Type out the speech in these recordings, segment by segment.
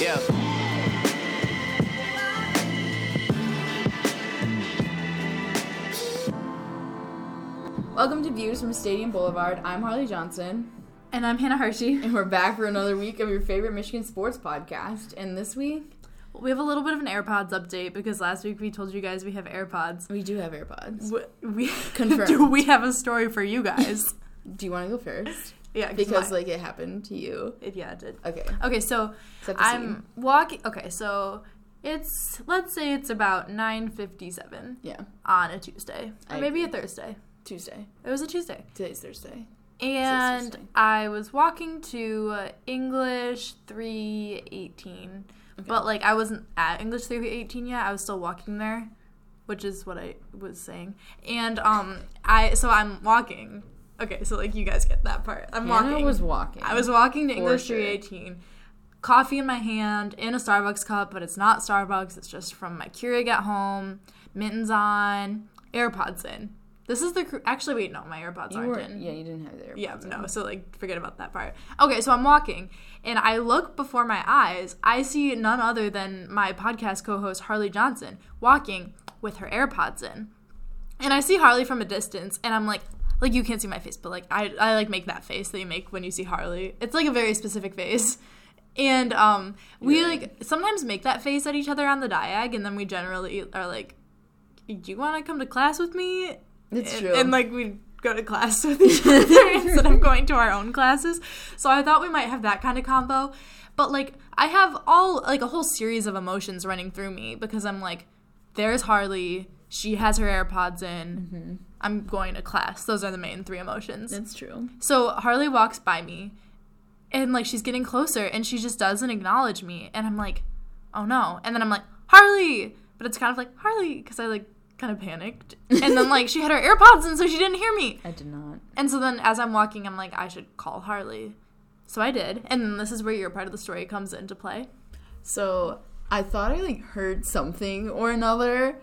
Yeah. Welcome to Views from Stadium Boulevard. I'm Harley Johnson, And I'm Hannah Hershey. and we're back for another week of your favorite Michigan sports podcast. And this week, We have a little bit of an AirPods update because last week we told you guys we have AirPods. we do have AirPods. W- We Confirmed. do we have a story for you guys? Do you want to go first? Yeah, Because my- like it happened to you. it, yeah, it did. Okay. Okay, so I'm walking. Okay, so it's let's say it's about nine fifty-seven Yeah. on a Tuesday or I maybe a. Thursday. Tuesday. It was a Tuesday. Today's Thursday. And Thursday. I was walking to uh, English 318. But like I wasn't at English 318 yet. I was still walking there, which is what I was saying. And um I so I'm walking. Okay, so like you guys get that part. I'm Hannah walking. was walking. I was walking to For English sure. 318. Coffee in my hand, in a Starbucks cup, but it's not Starbucks. It's just from my Keurig at home. Mittens on, AirPods in. This is the cr- actually wait no my AirPods You aren't were, in. yeah, you didn't have the AirPods. Yeah, in. no. So like, forget about that part. Okay, so I'm walking, and I look before my eyes. I see none other than my podcast co-host Harley Johnson walking with her AirPods in, and I see Harley from a distance, and I'm like, like you can't see my face, but like I, I like make that face that you make when you see Harley. It's like a very specific face. And um, we Yeah. like sometimes make that face at each other on the diag, and then we generally are like, "Do you want to come to class with me?" It's and, true. And like we go to class with each other instead of going to our own classes. So I thought we might have that kind of combo. But like I have all like a whole series of emotions running through me because I'm like, there's Harley. She has her AirPods in. Mm-hmm. I'm going to class. Those are the main three emotions. That's true. So Harley walks by me and like she's getting closer and she just doesn't acknowledge me and I'm like, "Oh no." And then I'm like, "Harley." But it's kind of like, "Harley" cuz I like kind of panicked. And then like she had her AirPods and so she didn't hear me. I did not. And so then as I'm walking, I'm like, "I should call Harley." So I did. And then this is where your part of the story comes into play. So I thought I like heard something or another,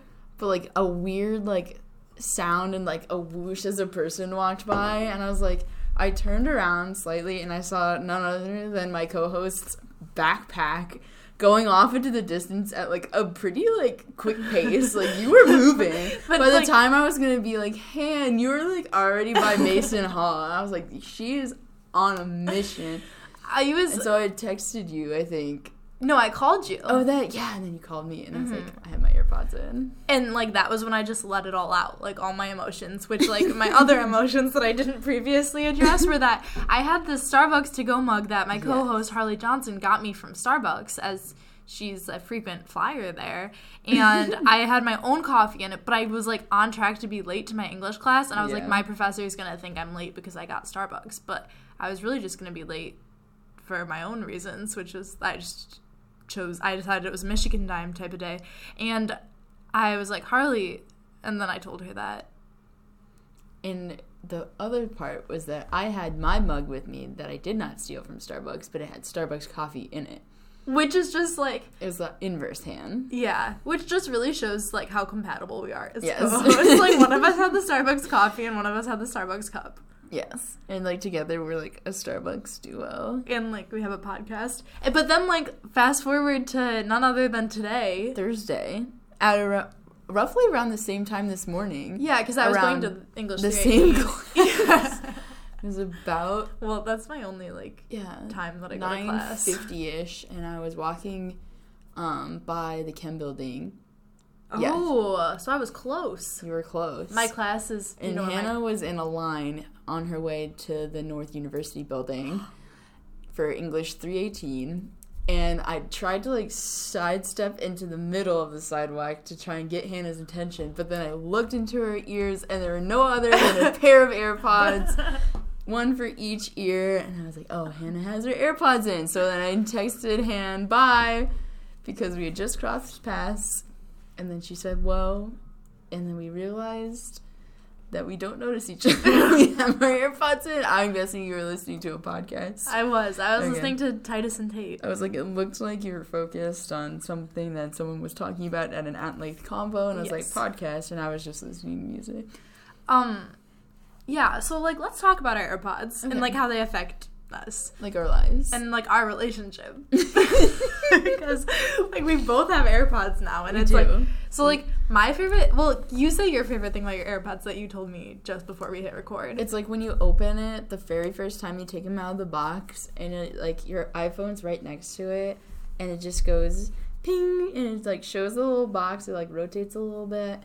but like a weird like sound and like a whoosh as a person walked by, and I was like, I turned around slightly and I saw none other than my co-host's backpack going off into the distance at like a pretty like quick pace. like you were moving. But, by the like- time I was gonna be like, Han, you were like already by Mason Hall. I was like, she is on a mission. I was And so I texted you, I think. No, I called you. Oh, that yeah, and then you called me, and I was Mm-hmm. like, I had my AirPods in. and like that was when I just let it all out, like all my emotions, which like my other emotions that I didn't previously address were that I had this Starbucks to go mug that my co-host Harley Johnson got me from Starbucks as she's a frequent flyer there and I had my own coffee in it but I was like on track to be late to my English class and I was like my professor is going to think I'm late because I got Starbucks but I was really just going to be late for my own reasons which was I just chose I decided it was a Michigan dime type of day and I was like Harley and then I told her that And the other part was that I had my mug with me that I did not steal from Starbucks, but it had Starbucks coffee in it. which is just like It was the inverse hand. Yeah, which just really shows like how compatible we are. As Yes. co-hosts. like one of us had the Starbucks coffee and one of us had the Starbucks cup, Yes, and like together we're like a Starbucks duo. and like we have a podcast. And- But then like fast forward to none other than today. Thursday at a, roughly around the same time this morning. Yeah, because I was going to Around English the 318. same class. It was about well, that's my only like yeah time that I go to class. fifty ish, and I was walking um by the chem building. Yes. Oh, so I was close. You were close. My class is you And know, my- Hannah was in a line on her way to the North University building for English 318. And I tried to like sidestep into the middle of the sidewalk to try and get Hannah's attention, but then I looked into her ears and there were no other than a pair of AirPods, one for each ear. And I was like, oh, Hannah has her AirPods in. So then I texted Han, bye, because we had just crossed paths. And then she said, whoa. And then we realized that we don't notice each other. we have our earpods in. I'm guessing you were listening to a podcast. I was. I was Okay. listening to Titus and Tate. I was like, it looked like you were focused on something that someone was talking about at an at length combo, and I was Yes. like, podcast, and I was just listening to music. Um, yeah. So like, let's talk about our AirPods Okay. and like how they affect us Like our lives. and like our relationship because like we both have AirPods now, and We it's like so like my favorite. Well, you say your favorite thing about your AirPods that you told me just before we hit record. It's like when you open it the very first time you take them out of the box, and it, like your iPhone's right next to it, and it just goes ping, and it like shows the little box. It like rotates a little bit,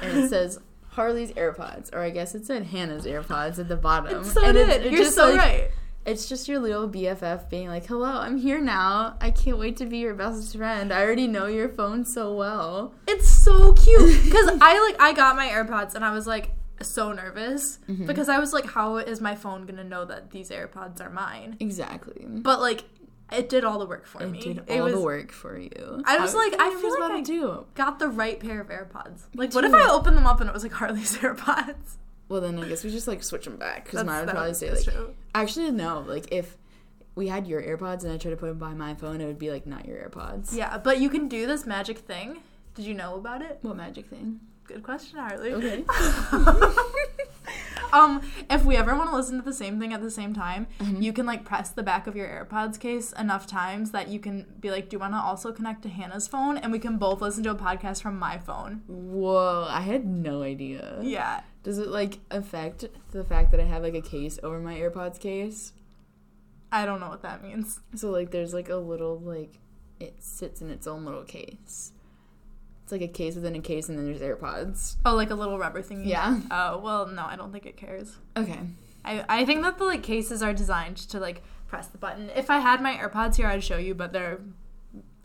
and it says Harley's AirPods, or I guess it said Hannah's AirPods at the bottom. So and it's- it's You're so like, right. It's just your little BFF being like, "Hello, I'm here now. I can't wait to be your best friend. I already know your phone so well." It's so cute because I like I got my AirPods and I was like so nervous Mm-hmm. because I was like, how is my phone gonna know that these AirPods are mine? Exactly. But like, it did all the work for It me. did it did all was the work for you. I was like, I feel like I- do. got the right pair of AirPods. Like, what if. I opened them up and it was like Harley's AirPods? Well, then I guess we just like switch them back because mine would probably say like. true. Actually, no. Like if we had your AirPods and I tried to put them by my phone, it would be like not your AirPods. Yeah, but you can do this magic thing. Did you know about it? What magic thing? Good question, Harley. Okay. um, if we ever want to listen to the same thing at the same time, Mm-hmm. you can like press the back of your AirPods case enough times that you can be like, "Do you want to also connect to Hannah's phone?" And we can both listen to a podcast from my phone. Whoa! I had no idea. Yeah, Does it like affect the fact that I have like a case over my AirPods case? I don't know what that means. So like, there's like a little like it sits in its own little case. It's like a case within a case, and then there's AirPods. Oh, like a little rubber thingy. Yeah. Oh well, no, I don't think it cares. Okay. I I think that the like cases are designed to like press the button. If I had my AirPods here, I'd show you, but they're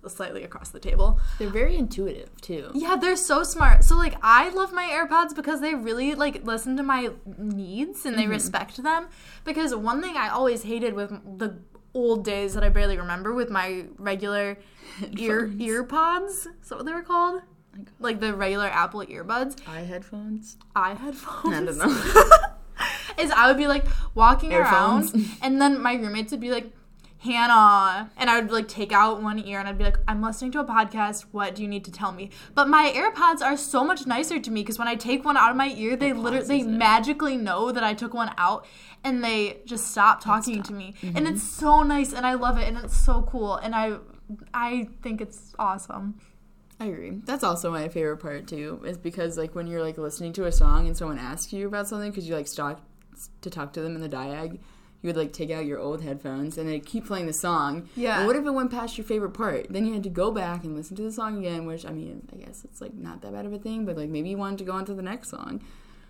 slightly across the table. They're very intuitive too. Yeah, they're so smart. So like I love my AirPods because they really like listen to my needs and they Mm-hmm. respect them. Because one thing I always hated with the old days that I barely remember with my regular ear Headphones. ear pods. Is that what they were called? Like- the regular Apple earbuds. I headphones. I headphones. I don't know. is I would be like walking Earphones. around, and then my roommates would be like, Hannah, and I would like take out one ear and I'd be like, I'm listening to a podcast. What do you need to tell me? But my AirPods are so much nicer to me because when I take one out of my ear, they literally they magically know that I took one out and they just stop talking to me, Mm-hmm. and it's so nice and I love it and it's so cool and I I think it's awesome. I agree. That's also my favorite part too, is because like when you're like listening to a song and someone asks you about something because you like stop to talk to them in the diag, you would like take out your old headphones and they keep playing the song. Yeah. And what if it went past your favorite part? Then you had to go back and listen to the song again, which I mean, I guess it's like not that bad of a thing, but like maybe you wanted to go on to the next song,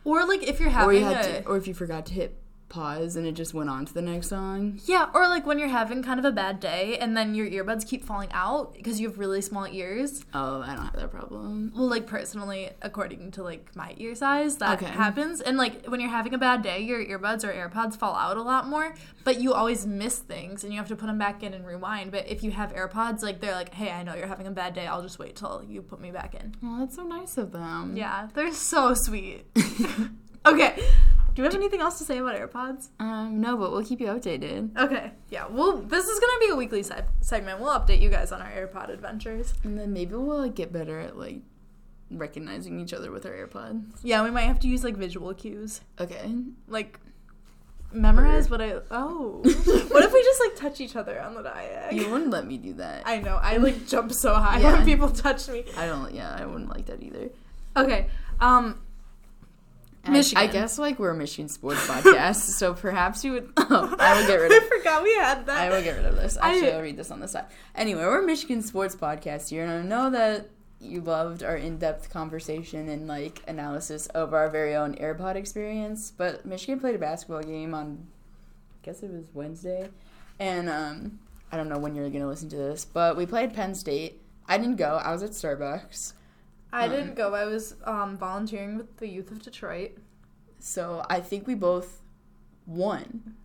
Or like if you're or you a to, or if you forgot to hit pause and it just went on to the next song. Yeah, or like when you're having kind of a bad day and then your earbuds keep falling out because you have really small ears. Oh, I don't have that problem. Well, like personally, according to like my ear size, that Okay. happens. And like when you're having a bad day, your earbuds or AirPods fall out a lot more, but you always miss things and you have to put them back in and rewind. But if you have AirPods, like they're like, hey, I know you're having a bad day. I'll just wait till you put me back in. Oh, that's so nice of them. Yeah, they're so sweet. okay. Do you have anything else to say about AirPods? Um, no, but we'll keep you updated. Okay, yeah. Well, this is gonna be a weekly se- segment. We'll update you guys on our AirPod adventures. And then maybe we'll like get better at like recognizing each other with our AirPods. Yeah, we might have to use like visual cues, Okay. like memorize what I. Oh, what if we just like touch each other on the diag? You wouldn't let me do that. I, I know. I like jump so high Yeah. when people touch me. I don't. Yeah, I wouldn't like that either. Okay. Um. And I- guess like we're a Michigan sports podcast, so perhaps you would. Oh, I will get rid of. I forgot we had that. I will get rid of this. Actually, I, will read this on the side. Anyway, we're a Michigan sports podcast here, and I know that you loved our in-depth conversation and like analysis of our very own AirPod experience. But Michigan played a basketball game on, I guess it was Wednesday, and um, I don't know when you're gonna listen to this, but we played Penn State. I didn't go. I was at Starbucks. I Um, didn't go. I was um, volunteering with the youth of Detroit. So I think we both won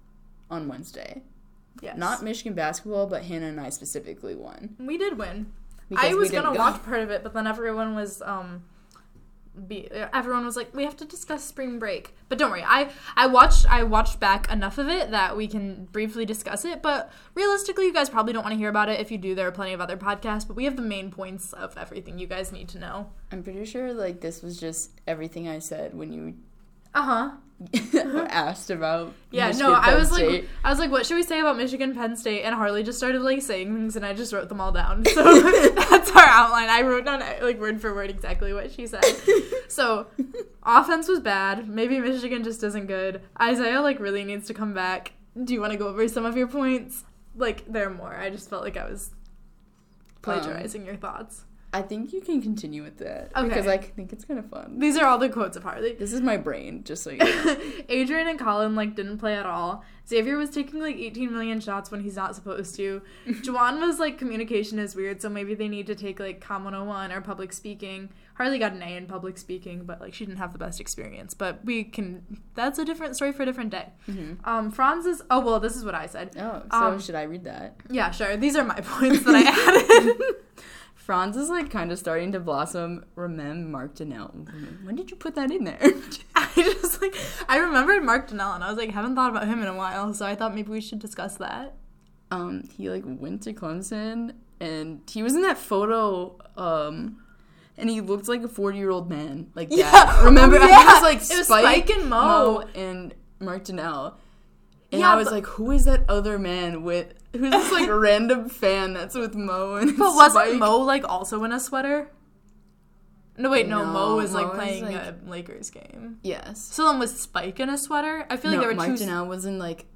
on Wednesday. Yes. Not Michigan basketball, but Hannah and I specifically won. We did win. because I was gonna go. watch part of it, but then everyone was um, be everyone was like, we have to discuss spring break. But don't worry, I I watched I watched back enough of it that we can briefly discuss it. But realistically, you guys probably don't want to hear about it. If you do, there are plenty of other podcasts. But we have the main points of everything you guys need to know. I'm pretty sure like this was just everything I said when you Uh huh. asked about. Yeah, Michigan, no, I was State. like, I was like, what should we say about Michigan, Penn State? And Harley just started like saying things, and I just wrote them all down. So that's our outline. I wrote down like word for word exactly what she said. So offense was bad. Maybe Michigan just isn't good. Isaiah like really needs to come back. Do you want to go over some of your points? Like there are more. I just felt like I was plagiarizing your thoughts. I think you can continue with that Okay. because I think it's kind of fun. These are all the quotes of Harley. This is my brain, just so you know. Adrien and Colin like didn't play at all. Zavier was taking like 18 million shots when he's not supposed to. Juwan was like communication is weird, so maybe they need to take like Com 101 or public speaking. Harley got an A in public speaking, but like she didn't have the best experience. But we can that's a different story for a different day. Mhm. Um Franz is oh well, this is what I said. Oh, so Um, should I read that? Yeah, sure. These are my points that I added. Franz is like kind of starting to blossom. Remember Mark Donnal. When did you put that in there? I just like I remembered Mark Donnal and I was like haven't thought about him in a while, so I thought maybe we should discuss that. um, he like went to Clemson and he was in that photo. Um, and he looked like a forty-year-old man. Like Yeah. that. Remember? Oh, I think it yeah. was like It was Spike, Spike and Mo. and Mark Donnal. And Yeah, I was but- like, who is that other man with? Who's this like random fan that's with Mo and But wasn't Mo like also in a sweater? No, wait, no. Mo No, was like Mo was, playing like- a Lakers game. Yes. So then was Spike in a sweater? I feel like no, there were Mark two. Donnal was in like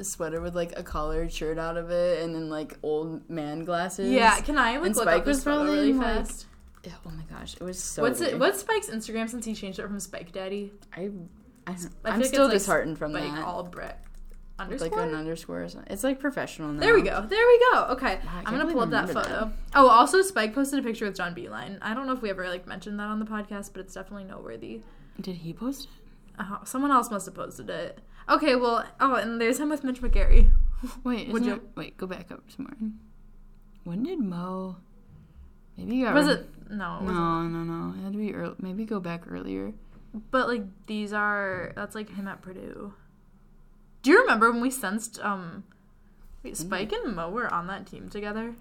a sweater with like a collared shirt out of it, and then like old man glasses. Yeah, can I like And look Spike up was probably really like, fast? Yeah, Oh my gosh, it was so. what's it? What's Spike's Instagram since he changed it from Spike Daddy? I, I, I'm like still like, disheartened from Spike that. Albrecht With, underscore. like an underscore. Or something. It's like professional now. There we go. There we go. Okay, Wow, I'm gonna believe pull up that photo. that. Oh, also Spike posted a picture with John Beilein. I don't know if we ever like mentioned that on the podcast, but it's definitely noteworthy. Did he post it? Uh, someone else must have posted it. Okay, well, oh, and there's him with Mitch McGary. Wait, Would you- it- wait, go back up some more. When did Mo? Maybe you got Was it? No, it No, no, no. It had to be early. Maybe go back earlier. But like these are that's like him at Purdue. Do you remember when we sensed um wait, Spike and Mo were on that team together?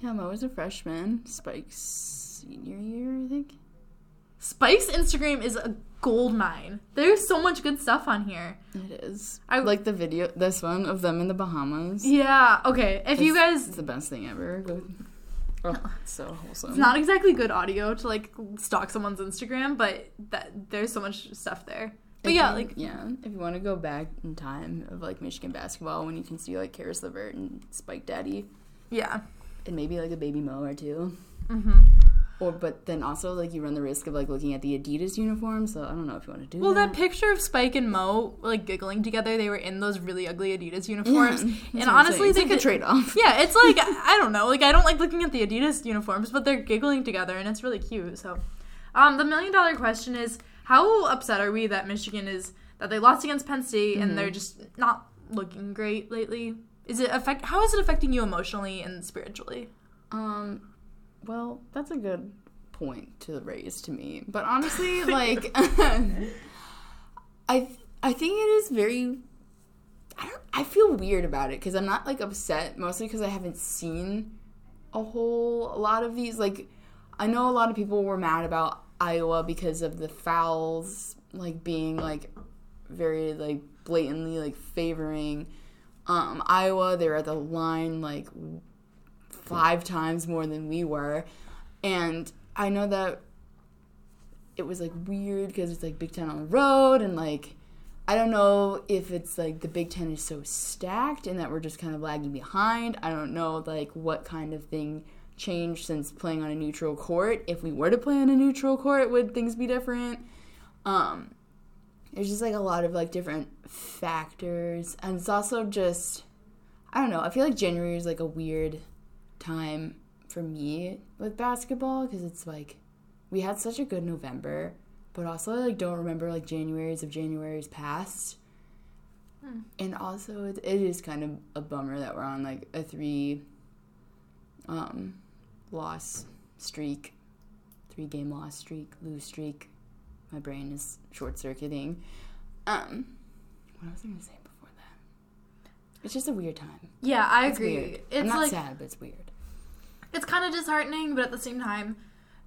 Yeah, Mo was a freshman. Spike's senior year, I think. Spike's Instagram is a gold mine. There's so much good stuff on here. It is. I- like the video, this one of them in the Bahamas. Yeah, okay. If you guys it's the best thing ever. Go- Oh, it's so wholesome. it's not exactly good audio to like stalk someone's Instagram, but that there's so much stuff there. But If yeah, you- like yeah, if you want to go back in time of like Michigan basketball, when you can see like Caris LeVert and Spike Daddy, yeah. and maybe like a baby Mo or two, hmm or but then also like you run the risk of like looking at the Adidas uniform. So I don't know if you want to do that. Well, that. that picture of Spike and Mo like giggling together, they were in those really ugly Adidas uniforms. Yeah, and honestly, it's they like a trade off. Yeah, it's like I don't know. Like I don't like looking at the Adidas uniforms, but they're giggling together and it's really cute. So, um, the million dollar question is: How upset are we that Michigan is that they lost against Penn State and they're just not looking great lately? Is it affect? How is it affecting you emotionally and spiritually? Um, well, that's a good point to raise to me. But honestly, like, I I think it is very. I don't. I feel weird about it because I'm not like upset, mostly because I haven't seen a whole lot of these. Like, I know a lot of people were mad about Iowa because of the fouls, like being like very like blatantly like favoring um Iowa. They were at the line like five times more than we were. And I know that it was like weird because it's like Big Ten on the road and like I don't know if it's like the Big Ten is so stacked and that we're just kind of lagging behind. I don't know like what kind of thing changed since playing on a neutral court. If we were to play on a neutral court, would things be different? Um there's just like a lot of like different factors and it's also just I don't know. I feel like January is like a weird time for me with basketball because it's like we had such a good November, but also I like don't remember like Januarys of Januarys past. And also it, it is kind of a bummer that we're on like a three um loss streak, three game loss streak, lose streak. My brain is short circuiting. Um what was I gonna say before that? It's just a weird time. Yeah, I It's agree. weird. It's I'm not like sad, but it's weird. it's kind of disheartening, but at the same time,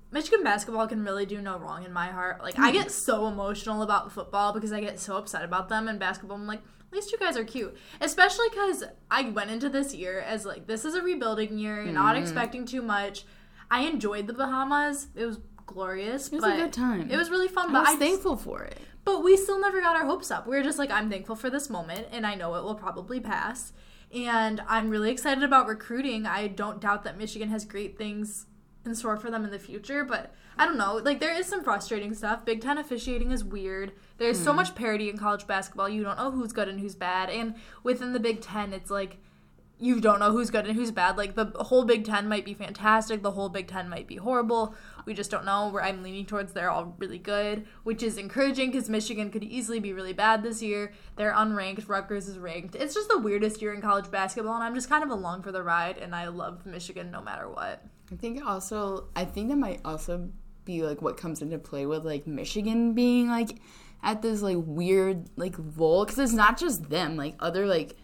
Michigan basketball can really do no wrong in my heart. Like I get so emotional about football because I get so upset about them and basketball. I'm like, at least you guys are cute. Especially because I went into this year as like this is a rebuilding year. You're not mm. expecting too much. I enjoyed the Bahamas. It was glorious. It was a good time. It was really fun. I But was I, thankful for it. but we still never got our hopes up. We were just like, I'm thankful for this moment, and I know it will probably pass. And I'm really excited about recruiting. I don't doubt that Michigan has great things in store for them in the future, but I don't know. Like, there is some frustrating stuff. Big Ten officiating is weird. There's so hmm. much parity in college basketball. You don't know who's good and who's bad. And within the Big Ten, it's like, you don't know who's good and who's bad. Like the whole Big Ten might be fantastic, the whole Big Ten might be horrible. We just don't know. Where I'm leaning towards they're all really good, which is encouraging because Michigan could easily be really bad this year. They're unranked. Rutgers is ranked. It's just the weirdest year in college basketball, and I'm just kind of along for the ride. And I love Michigan no matter what. I think also I think that might also be like what comes into play with like Michigan being like at this like weird like lull because it's not just them like other like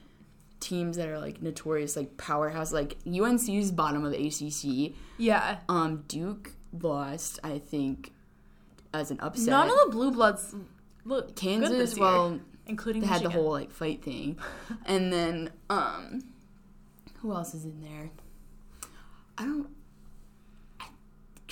teams that are like notorious like powerhouse like UNC's bottom of ACC Yeah, um Duke lost I think as an upset. None of the blue bloods look Kansas this year, well including they had the whole like fight thing. And then um who else is in there? I don't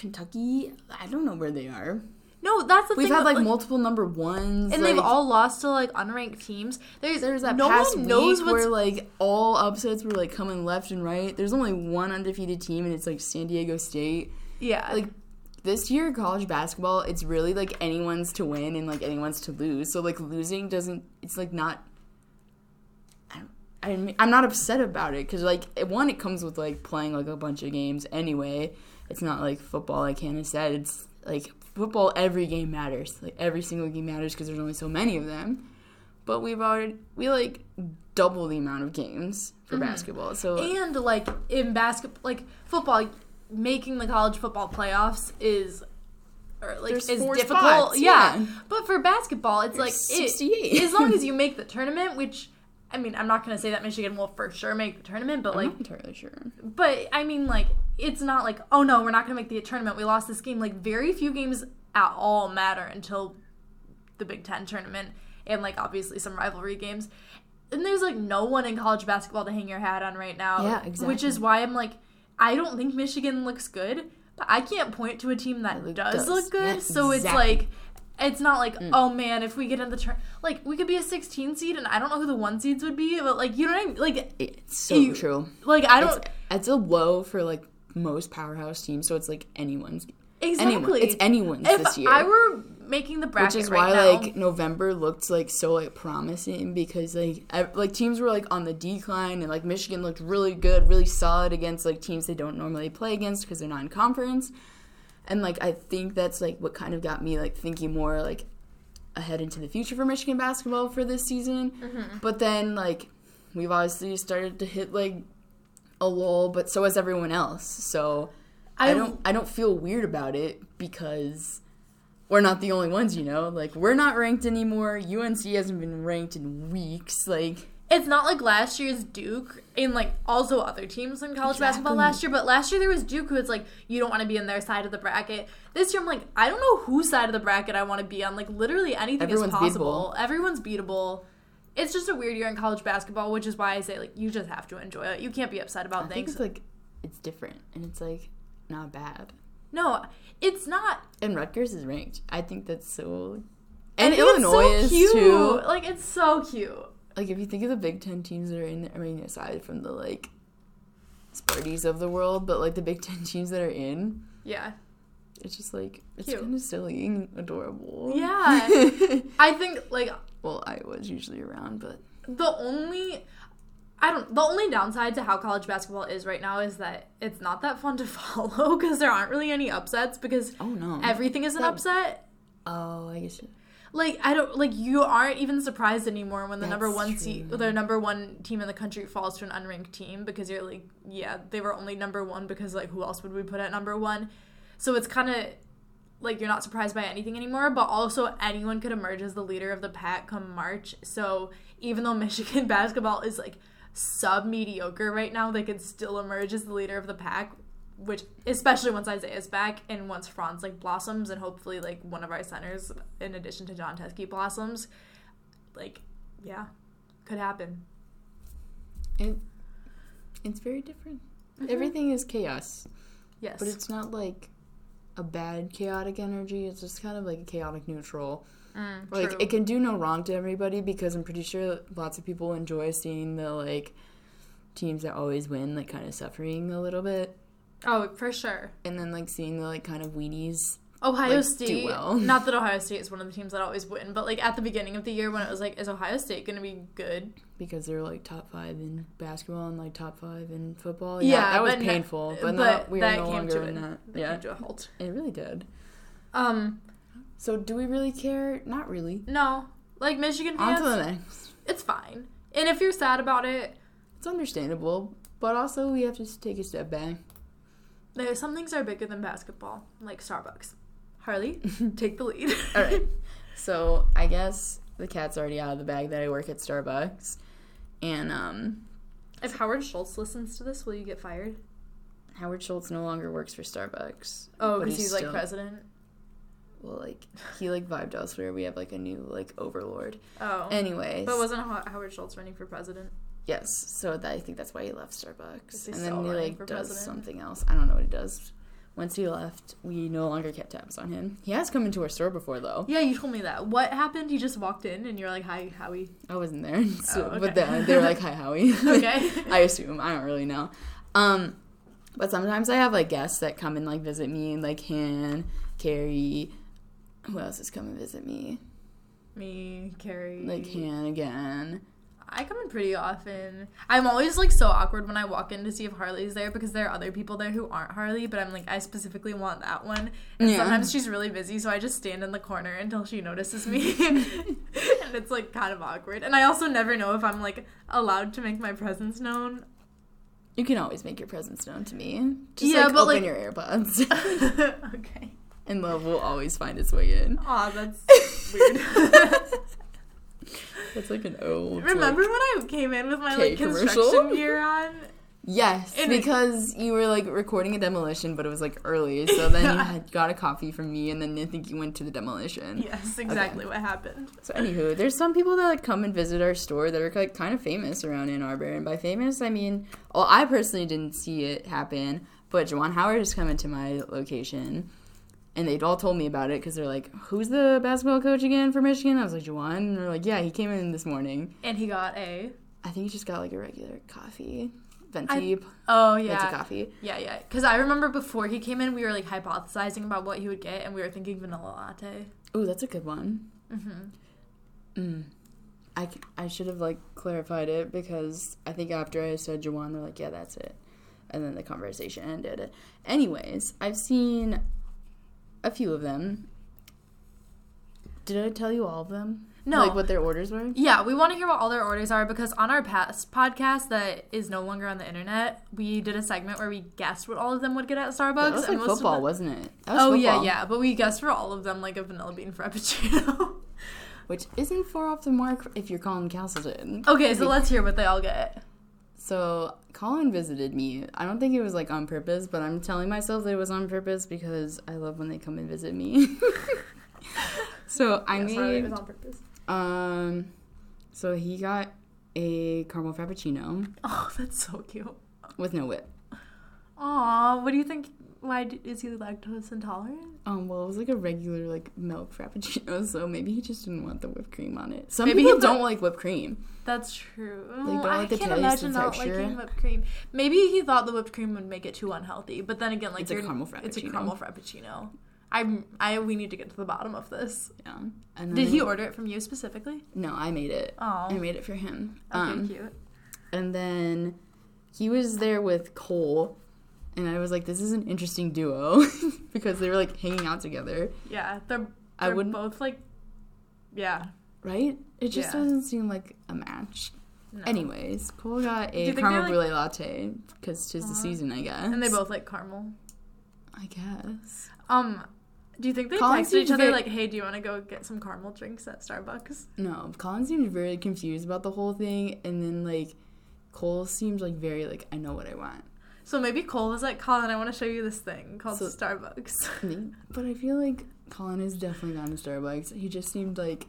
Kentucky I don't know where they are. No, that's the we've thing. had like, like, multiple number ones and like, they've all lost to like unranked teams. There's there's that no past one knows where like all upsets were like coming left and right. There's only one undefeated team and it's like San Diego State. Yeah. Like this year college basketball it's really like anyone's to win and like anyone's to lose. So like losing doesn't it's like not I- I'm, I'm not upset about it because like one it comes with like playing like a bunch of games anyway it's not like football like hannah said it's like football every game matters like every single game matters because there's only so many of them but we've already we like double the amount of games for mm-hmm. basketball so and like in basketball, like football, making the college football playoffs is. Or like There's is four difficult, spots, yeah. yeah. But for basketball, it's like There's it- 68. as long as you make the tournament, which I mean, I'm not gonna say that Michigan will for sure make the tournament, but I'm like not entirely sure But I mean, like, it's not like, oh no, we're not going to make the tournament. We lost this game. Like, very few games at all matter until the Big Ten tournament and, like, obviously some rivalry games. And there's, like, no one in college basketball to hang your hat on right now. Yeah, exactly. Which is why I'm like, I don't think Michigan looks good, but I can't point to a team that does, does. look good. Yeah, so it's exactly. Mm. like, it's not like, mm. oh man, if we get in the turn, like we could be a 16 seed, and I don't know who the one seeds would be, but like you know what I mean? Like, it's so You- true like I don't it's, it's a low for like most powerhouse teams, so it's like anyone's. exactly. Anyone, it's anyone's if this year, I were making the bracket which is right why now, like November looked like so like promising because like ev- like teams were like on the decline and like Michigan looked really good, really solid against like teams they don't normally play against because they're not in conference, and like I think that's like what kind of got me like thinking more like ahead into the future for Michigan basketball for this season. Mm-hmm. But then like we've obviously started to hit like a lull, but so has everyone else. So I, I- don't I don't feel weird about it because we're not the only ones, you know? Like we're not ranked anymore. UNC hasn't been ranked in weeks. Like it's not like last year's Duke and like also other teams in college basketball last year, but last year there was Duke who was like, you don't want to be in their side of the bracket. This year I'm like, I don't know whose side of the bracket I want to be on. Like literally anything Everyone's is possible. beatable. Everyone's beatable. It's just a weird year in college basketball, which is why I say like you just have to enjoy it. You can't be upset about I think things. it's like it's different and it's like not bad. no, it's not. And Rutgers is ranked. I think that's so and think it's so Illinois is cute. too. Like it's so cute. Like if you think of the Big Ten teams that are in there, I mean, aside from the like Sparties of the world, but like the Big Ten teams that are in, Yeah. it's just like it's Cute. kind of silly and adorable. Yeah. I think like well, I was usually around, but the only I don't the only downside to how college basketball is right now is that it's not that fun to follow because there aren't really any upsets because oh no, everything is an That- upset. oh, I guess Like I don't like you aren't even surprised anymore when the number one true. the number one team in the country falls to an unranked team because you're like yeah they were only number one because like who else would we put at number one, so it's kind of like you're not surprised by anything anymore, but also anyone could emerge as the leader of the pack come March. So even though Michigan basketball is like sub mediocre right now, they could still emerge as the leader of the pack which especially once Isaiah's back and once Franz like blossoms and hopefully like one of our centers in addition to Jon Teske blossoms, like yeah, could happen. It, it's very different. Everything is chaos, Yes. but it's not like a bad chaotic energy. It's just kind of like a chaotic neutral. Mm, Like true. it can do no wrong to everybody because I'm pretty sure lots of people enjoy seeing the like teams that always win like kind of suffering a little bit, oh, for sure. and then like seeing the like kind of weenies. Ohio like, State. well. Not that Ohio State is one of the teams that always win, but like at the beginning of the year when it was like, is Ohio State going to be good? because they're like top five in basketball and like top five in football. Yeah, Yeah, that was painful, but, but we are no longer to in that. That Yeah, to a halt. it really did. Um, So do we really care? Not really. no, like Michigan On to the next. it's fine. And if you're sad about it, It's understandable, but also we have to take a step back. There, some things are bigger than basketball, like Starbucks. Harley, take the lead. All right. So I guess the cat's already out of the bag that I work at Starbucks, and um, if Howard Schultz listens to this, will you get fired? Howard Schultz no longer works for Starbucks. Oh, because he's, like still- president. Well, like he like vibed elsewhere. We have like a new like overlord. Oh, Anyways, but wasn't Howard Schultz running for president? Yes. So that, I think that's why he left Starbucks, and then he like does president? something else. I don't know what he does. Once he left, we no longer kept tabs on him. He has come into our store before though. Yeah, you told me that. What happened? He just walked in, and you're like, "Hi, Howie." I wasn't there, so, Oh, but okay. they, they were like, "Hi, Howie." Okay. I assume. I don't really know. Um, but sometimes I have like guests that come and like visit me, like Han, Carrie. Who else has come and visit me? Me, Carrie. Like Han again. I come in pretty often. I'm always like so awkward when I walk in to see if Harley's there because there are other people there who aren't Harley, but I'm like, I specifically want that one. And Yeah. sometimes she's really busy, so I just stand in the corner until she notices me. and it's like kind of awkward. And I also never know if I'm like allowed to make my presence known. You can always make your presence known to me. Just Yeah, like but, open like- your AirPods, okay. and love will always find its way in. Aw, that's weird. That's like an old. Remember like- when I came in with my Okay, like commercial? construction gear on? Yes, And- because you were like recording a demolition, but it was like early, so then you had got a coffee from me, and then I think you went to the demolition. Yes, exactly what happened. So anywho, there's some people that like come and visit our store that are like kind of famous around Ann Arbor, and by famous I mean, well, I personally didn't see it happen, but Juwan Howard has come into my location, and they'd all told me about it because they're like, "Who's the basketball coach again for Michigan?" I was like, "Juwan," and they're like, "Yeah, he came in this morning. And he got a. I think he just got like a regular coffee, venti, Oh yeah, venti coffee." Yeah, yeah. Because I remember before he came in, we were like hypothesizing about what he would get, and we were thinking vanilla latte. Ooh, that's a good one. Mm-hmm. Mm. I, I should have like clarified it because I think after I said Juwan, they're like, yeah, that's it. And then the conversation ended. Anyways, I've seen a few of them. Did I tell you all of them? No. Like what their orders were? Yeah, we want to hear what all their orders are because on our past podcast that is no longer on the internet, we did a segment where we guessed what all of them would get at Starbucks. That was like of football, them- wasn't it? That was Oh yeah, football, yeah. But we guessed for all of them like a vanilla bean frappuccino. Which isn't far off the mark if you're Colin Castleton. okay, so let's hear what they all get. So Colin visited me. I don't think it was like on purpose, but I'm telling myself that it was on purpose because I love when they come and visit me. so I Yeah, sorry, it was on purpose. um so he got a caramel frappuccino Oh, that's so cute. with no whip. Aw, what do you think? Why d- is he lactose intolerant? Um, well, it was like a regular like milk frappuccino, so maybe he just didn't want the whipped cream on it. Some Maybe people he don't like whipped cream. That's true. don't I like the can't imagine not texture. liking whipped cream. Maybe he thought the whipped cream would make it too unhealthy, but then again, like It's a caramel It's a frappuccino. caramel frappuccino. I'm. I. We need to get to the bottom of this. Yeah. And Did he order it from you specifically? No, I made it. Oh. I made it for him. okay, Um, cute. And then he was there with Cole, and I was like, "This is an interesting duo," because they were like hanging out together, Yeah, they're. I they're wouldn't- both like. Yeah. right? It just Yeah. doesn't seem like a match. No. Anyways, Cole got a caramel brulee latte because tis the season, I guess. and they both like caramel. I guess. Um, do you think they Colin texted each other very- like, "Hey, do you want to go get some caramel drinks at Starbucks?" No, Colin seemed very confused about the whole thing, and then like Cole seemed like very like I know what I want. So maybe Cole was like, Colin, I want to show you this thing called So- Starbucks. But I feel like Colin has definitely gone to Starbucks. He just seemed like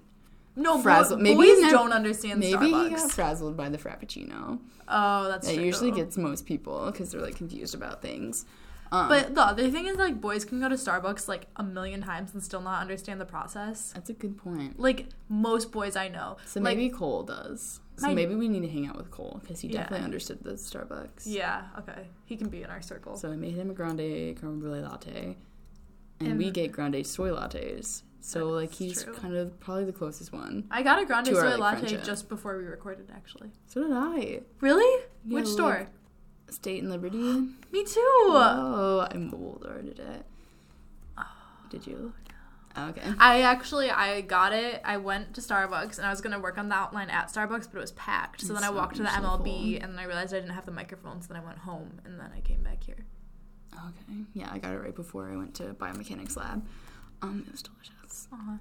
No, Frazzled. Maybe boys he's nev- don't understand maybe he Starbucks. got frazzled by the frappuccino. oh, that's That true. usually gets most people because they're like confused about things. Um, But the other thing is, like, boys can go to Starbucks like a million times and still not understand the process. that's a good point. Like most boys I know. So like, maybe Cole does. So My- maybe we need to hang out with Cole because he Yeah. definitely understood the Starbucks. Yeah. Okay. He can be in our circle. So I made him a grande creme brulee latte, and, And- we get grande soy lattes. So like he's true. kind of probably the closest one. I got a grande To our, soy like, latte friendship. just before we recorded, actually. So did I. Really? Yeah, Which like, store? State and Liberty. Me too. Oh, I mold ordered it. Did you? Oh, okay. I actually I got it. I went to Starbucks and I was gonna work on the outline at Starbucks, but it was packed. So then I walked to the MLB full. and then I realized I didn't have the microphone. So then I went home and then I came back here. Okay. Yeah, I got it right before I went to biomechanics lab. Um, it was delicious. Uh-huh.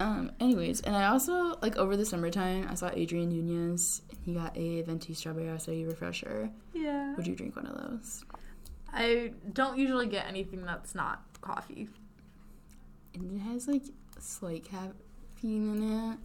Um, anyways, and I also like over the summertime I saw Adrien Nunez. He got a venti strawberry acai refresher. Yeah. Would you drink one of those? I don't usually get anything that's not coffee. And it has like slight caffeine in it,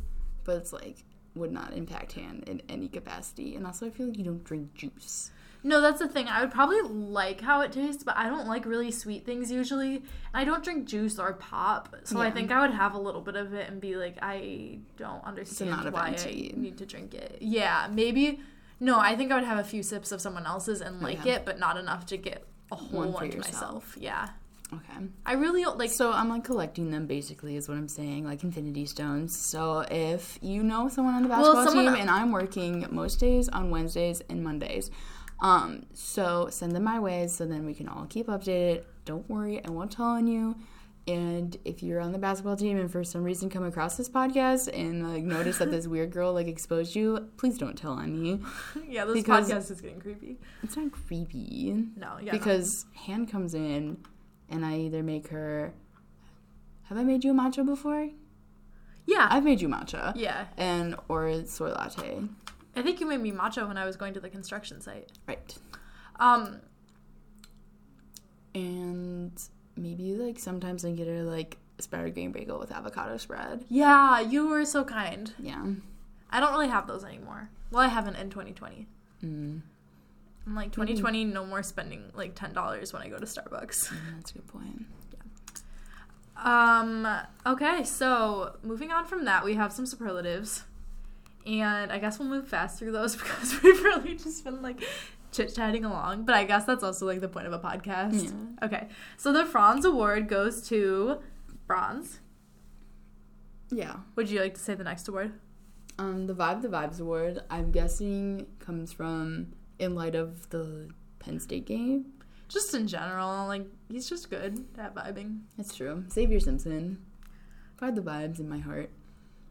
but it's like would not impact hand in any capacity. And also, I feel like you don't drink juice. No, that's the thing. I would probably like how it tastes, but I don't like really sweet things usually. I don't drink juice or pop, so I think I would have a little bit of it and be like, I don't understand why. I need to drink it. Yeah, maybe. No, I think I would have a few sips of someone else's and like Yeah. it, but not enough to get a whole One one, to myself. Yeah, Okay. I really like. so I'm like collecting them basically is what I'm saying, like infinity stones. So if you know someone on the basketball someone- team and I'm working most days on Wednesdays and Mondays. Um, so send them my way so then we can all keep updated. Don't worry, I won't tell on you. And if you're on the basketball team and for some reason come across this podcast and like notice that this weird girl like exposed you, please don't tell on me. yeah, this because- podcast is getting creepy. It's not creepy. No, yeah, no. because Han comes in and I either make her have I made you a matcha before? yeah, I've made you matcha. yeah. And or soy latte. I think you made me matcha when I was going to the construction site. Right. Um, And maybe like sometimes I get her like asparagus green bagel with avocado spread. yeah, you were so kind. Yeah. I don't really have those anymore. Well, I haven't in 2020. Mm, I'm like 2020, no more spending like ten dollars when I go to Starbucks. mm, that's a good point. Yeah. Um. Okay, so moving on from that, we have some superlatives, and I guess we'll move fast through those because we've really just been like chit chatting along. But I guess that's also like the point of a podcast. Yeah. Okay, so the Franz Award goes to Bronze. Yeah. Would you like to say the next award? Um the Vibe the Vibes Award, I'm guessing comes from in light of the Penn State game. Just in general, like he's just good at vibing. That's true. Zavier Simpson. Vibe the vibes in my heart.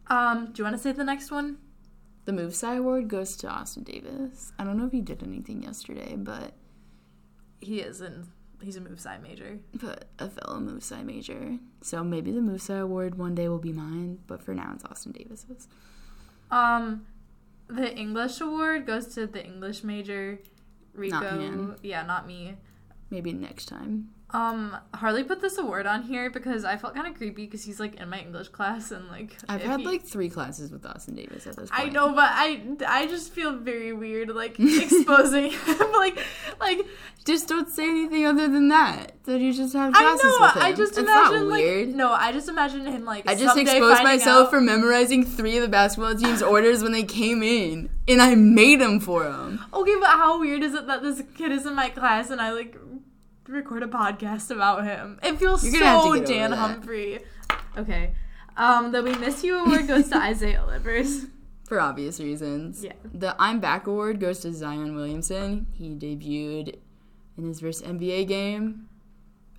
Um, do you want to say the next one? The Move Sci Award goes to Austin Davis. I don't know if he did anything yesterday, but He is in. He's a move sci major. but a fellow Move Sci major. So maybe the Move Sci Award one day will be mine, but for now it's Austin Davis's. Um, the English award goes to the English major, Rico. Not. Yeah, not me. Maybe next time. Um, Harley put this award on here because I felt kind of creepy because he's like in my English class and like I've had he- like three classes with Austin Davis at this point. I know, but I I just feel very weird like exposing him like like Just don't say anything other than that. That you just have I classes know with him. I just It's imagine like weird. no I just imagine him like I just exposed myself out- for memorizing three of the basketball team's orders when they came in, and I made them for them. Okay, but how weird is it that this kid is in my class and I like record a podcast about him? It feels You're gonna have to so Dan. Humphrey. Okay. Um, the We Miss You award goes to Isaiah Livers. For obvious reasons. Yeah. The I'm Back award goes to Zion Williamson. He debuted in his first NBA game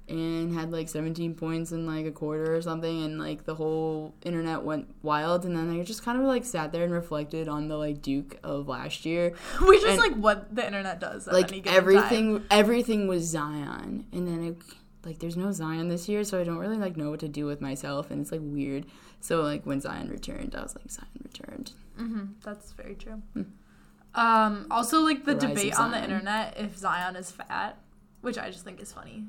and had like 17 points in like a quarter or something and like the whole internet went wild and then I just kind of like sat there and reflected on the like Duke of last year. Which is like what the internet does like given time. everything everything was Zion and then it like there's no Zion this year so I don't really like know what to do with myself and it's like weird. So like when Zion returned I was like Zion returned. hmm That's very true. Hmm. Um, also, like the The debate on the internet if Zion is fat, which I just think is funny.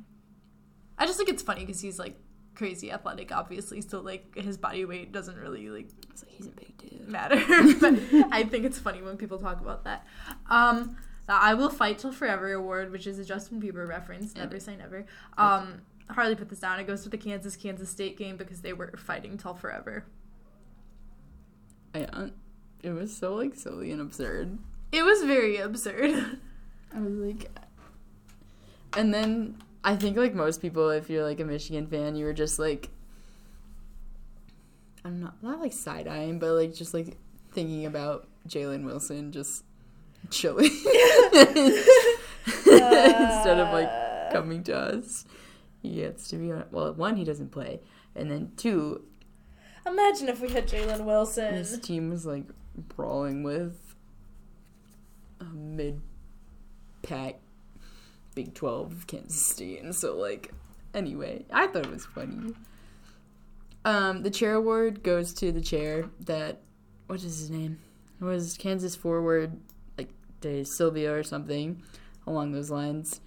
I just think it's funny because he's like crazy athletic, obviously. So like his body weight doesn't really like he's a big dude. matter. but I think it's funny when people talk about that. Um, the I Will Fight Till Forever award, which is a Justin Bieber reference. Never say never. Um, Harley put this down. It goes to the Kansas Kansas State game because they were fighting till forever. I, uh, it was so like silly and absurd. It was very absurd. I was like, and then I think like most people, if you're like a Michigan fan, you were just like, I'm not not like side eyeing, but like just like thinking about Jalen Wilson just chilling instead of like coming to us. He gets to be on. Well, one, he doesn't play, and then two, Imagine if we had Jalen Wilson. his team was like brawling with a mid pack Big 12 Kansas State. And so, like, anyway, I thought it was funny. Um, the chair award goes to the chair that, what is his name? It was Kansas forward, like, De Silvia or something along those lines.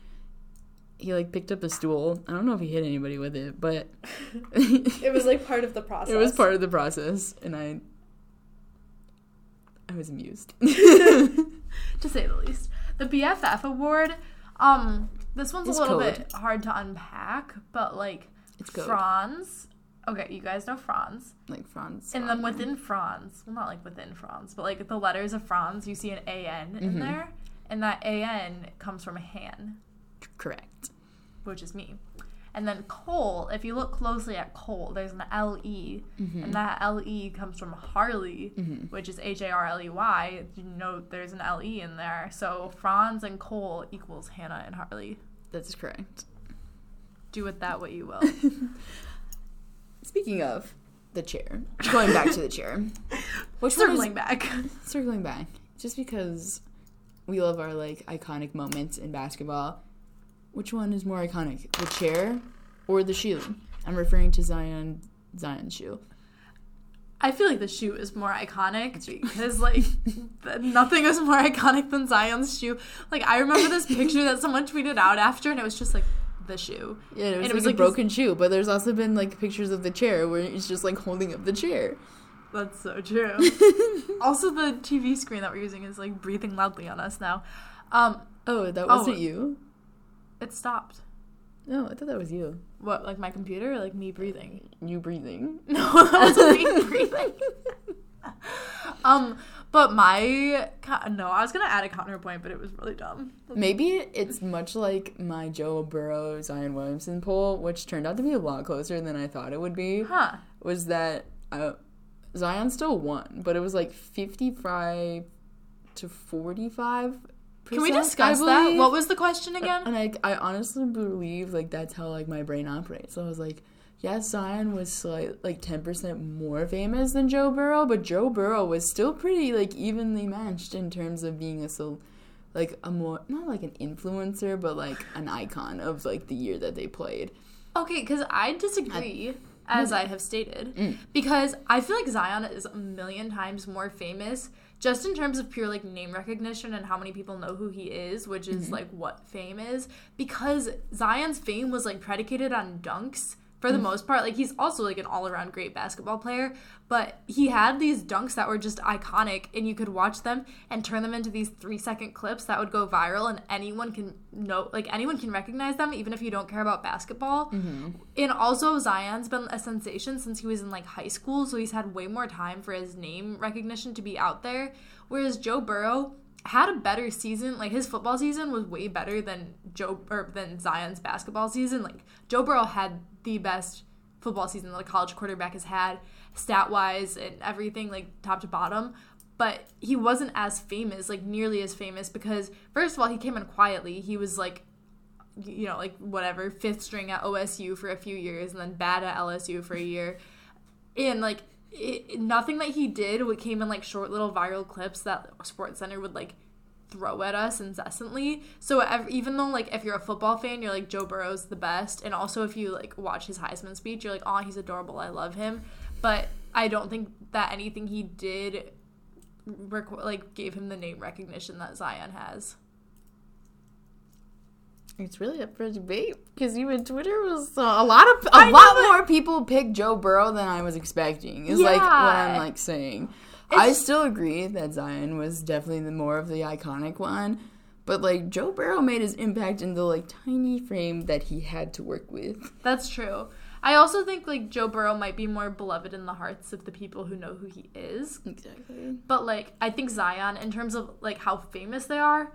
He, like, picked up a stool. I don't know if he hit anybody with it, but It was like part of the process. it was part of the process, and I, I was amused. to say the least. The BFF award, um, this one's It's a little bit hard to unpack, but like It's code. Franz. Okay, you guys know Franz. like Franz. And then within Franz, well, not like within Franz, but like the letters of Franz, you see an AN in Mhm. there. And that AN comes from Han, correct. which is me. And then Cole, if you look closely at Cole, there's an LE, Mm-hmm. and that LE comes from Harley, Mhm. which is H A R L E Y. You know there's an LE in there. So Franz and Cole equals Hannah and Harley. That's correct. Do with that what you will. Speaking of the chair, going back to the chair, which one is- Circling back. circling back, just because we love our like iconic moments in basketball, which one is more iconic, the chair or the shoe? I'm referring to Zion Zion's shoe. I feel like the shoe is more iconic because like th- nothing is more iconic than Zion's shoe. Like I remember this picture that someone tweeted out after, and it was just like the shoe. Yeah, it was, And like, it was a like this- broken shoe, but there's also been like pictures of the chair where it's just like holding up the chair. That's so true. also, the TV screen that we're using is like breathing loudly on us now. Um, Oh, that Oh. wasn't you? It stopped. No, I thought that was you. What, like my computer, or like me breathing? You breathing. No, that wasn't me breathing. um, but my no, I was gonna add a counterpoint, but it was really dumb. Maybe it's much like my Joe Burrow Zion Williamson poll, which turned out to be a lot closer than I thought it would be. Huh? Was that uh, Zion still won, but it was like fifty-five to forty-five. Can we discuss that? What was the question again? And I, I honestly believe like that's how like my brain operates. So I was like, yes, Zion was slight, like ten percent more famous than Joe Burrow, but Joe Burrow was still pretty like evenly matched in terms of being a so like a more not like an influencer, but like an icon of like the year that they played. Okay, because I disagree, as I have stated, Mm. because I feel like Zion is a million times more famous just in terms of pure like name recognition and how many people know who he is, which is mm-hmm. like what fame is. Because Zion's fame was like predicated on dunks for the mm. most part. Like he's also like an all around great basketball player, but he had these dunks that were just iconic, and you could watch them and turn them into these three second clips that would go viral, and anyone can know, like anyone can recognize them, even if you don't care about basketball. Mm-hmm. And also, Zion's been a sensation since he was in like high school, so he's had way more time for his name recognition to be out there. Whereas Joe Burrow had a better season, like his football season was way better than Joe or than Zion's basketball season. Like Joe Burrow had the best football season that a college quarterback has had, stat wise and everything, like top to bottom. But he wasn't as famous, like nearly as famous, because first of all, he came in quietly. He was like you know, like whatever, fifth string at OSU for a few years and then bad at LSU for a year. And like it, nothing that he did would came in like short little viral clips that Sports Center would like throw at us incessantly. So ev- even though like if you're a football fan, you're like Joe Burrow's the best, and also if you like watch his Heisman speech, you're like, oh, he's adorable, I love him. But I don't think that anything he did rec- like gave him the name recognition that Zion has. It's really up for debate because even Twitter was uh, a lot of a I lot but- more people picked Joe Burrow than I was expecting. Is like what I'm like saying. I still agree that Zion was definitely the more of the iconic one, but like Joe Burrow made his impact in the like tiny frame that he had to work with. That's true. I also think like Joe Burrow might be more beloved in the hearts of the people who know who he is. Exactly. But like I think Zion in terms of like how famous they are,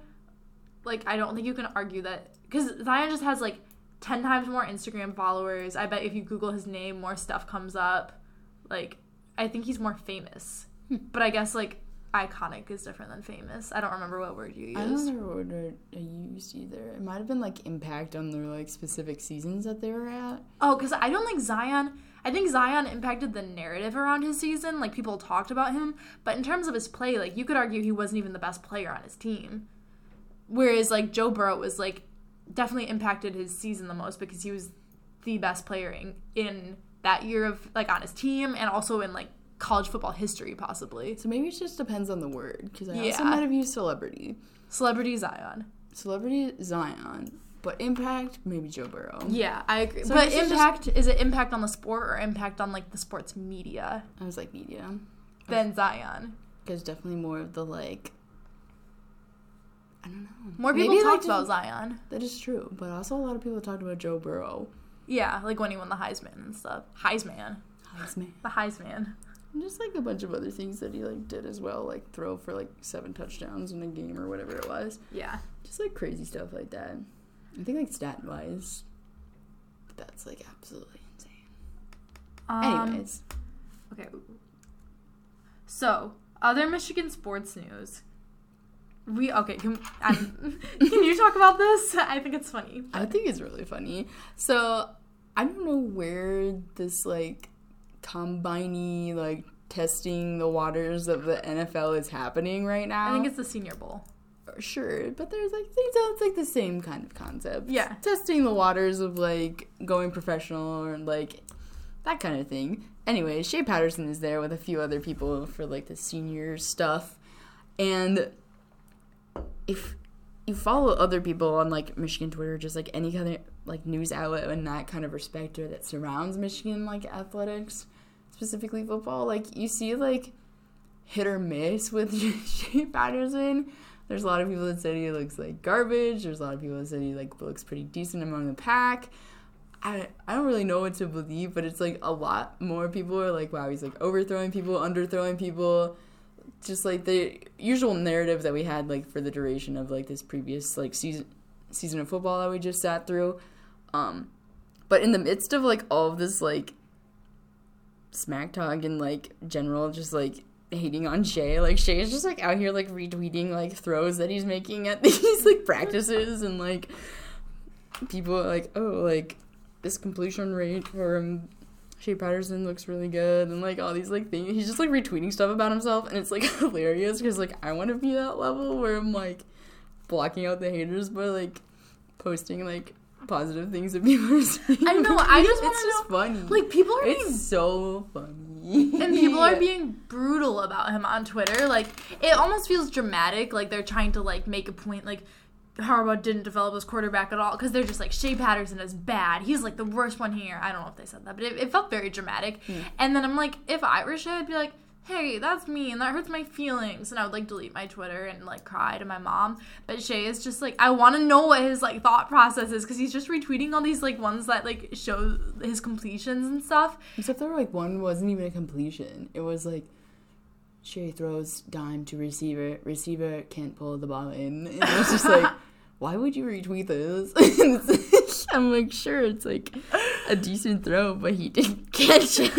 like I don't think you can argue that cuz Zion just has like 10 times more Instagram followers. I bet if you google his name more stuff comes up. Like I think he's more famous. Hmm. But I guess like iconic is different than famous. I don't remember what word you used. I don't remember what word I used either. It might have been like impact on their like specific seasons that they were at. Oh, because I don't think Zion. I think Zion impacted the narrative around his season. Like people talked about him, but in terms of his play, like you could argue he wasn't even the best player on his team. Whereas like Joe Burrow was like definitely impacted his season the most because he was the best player in, in that year of like on his team and also in like college football history possibly. So maybe it just depends on the word because I also might have used celebrity. Celebrity Zion. Celebrity Zion, but impact maybe Joe Burrow. Yeah, I agree. So but is just- impact is it impact on the sport or impact on like the sports media? I was like media. Then Zion. There's definitely more of the like. I don't know. More people Maybe, talked about Zion. That is true, but also a lot of people talked about Joe Burrow. Yeah, like when he won the Heisman and stuff. Heisman. Heisman. The Heisman. And just like a bunch of other things that he like did as well, like throw for like seven touchdowns in a game or whatever it was. Yeah. Just like crazy stuff like that. I think like stat wise, that's like absolutely insane. Um, Anyways, Okay. So, other Michigan sports news. We okay. Can, can you talk about this? I think it's funny. I think it's really funny. So I don't know where this like combiney like testing the waters of the NFL is happening right now. I think it's the Senior Bowl. sure, but there's like things it's like the same kind of concept. Yeah. testing the waters of like going professional or like that kind of thing. Anyway, Shea Patterson is there with a few other people for like the senior stuff, and if you follow other people on like Michigan Twitter, just like any kind of like news outlet and that kind of respect or that surrounds Michigan like athletics, specifically football, like you see like hit or miss with Shea Patterson. There's a lot of people that said he looks like garbage. There's a lot of people that said he like looks pretty decent among the pack. I I don't really know what to believe, but it's like a lot more people are like, wow, he's like overthrowing people, underthrowing people. Just like the usual narrative that we had like for the duration of like this previous like season season of football that we just sat through. Um but in the midst of like all of this like smack talk and like general just like hating on Shea. Like Shea is just like out here like retweeting like throws that he's making at these like practices and like people are like, oh like this completion rate for um, Shea Patterson looks really good and like all these like things. He's just like retweeting stuff about himself and it's like hilarious because like I want to be that level where I'm like blocking out the haters but like posting like positive things that people are saying. I know, I just it's wanna just funny. Like people are being it's so funny. and people are being brutal about him on Twitter. Like it almost feels dramatic. Like they're trying to like make a point. Like Harbaugh didn't develop his quarterback at all because they're just like Shea Patterson is bad. He's like the worst one here. I don't know if they said that, but it, it felt very dramatic. Hmm. And then I'm like, if I were Shea, I'd be like. Hey, that's mean. That hurts my feelings. And I would like delete my Twitter and like cry to my mom. But Shea is just like, I want to know what his like thought process is because he's just retweeting all these like ones that like show his completions and stuff. Except there like one wasn't even a completion. It was like Shea throws dime to receiver, receiver can't pull the ball in. And it was just like, why would you retweet this? I'm like, sure, it's like a decent throw, but he didn't catch it.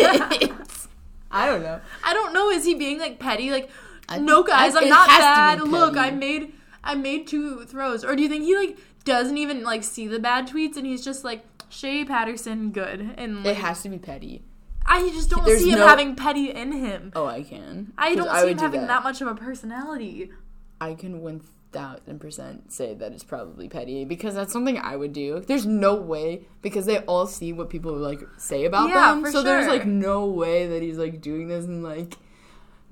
I don't know. I don't know. Is he being like petty? Like, I no, guys, I- I'm not bad. Look, I made I made two throws. Or do you think he like doesn't even like see the bad tweets and he's just like Shea Patterson good and It has to be petty. I just don't There's see him no- having petty in him. Oh, I can. I 'Cause don't see would him do having that. that. much of a personality. I can one thousand percent say that it's probably petty because that's something I would do. There's no way because they all see what people like say about Yeah, them, for so there's sure. like no way that he's like doing this and like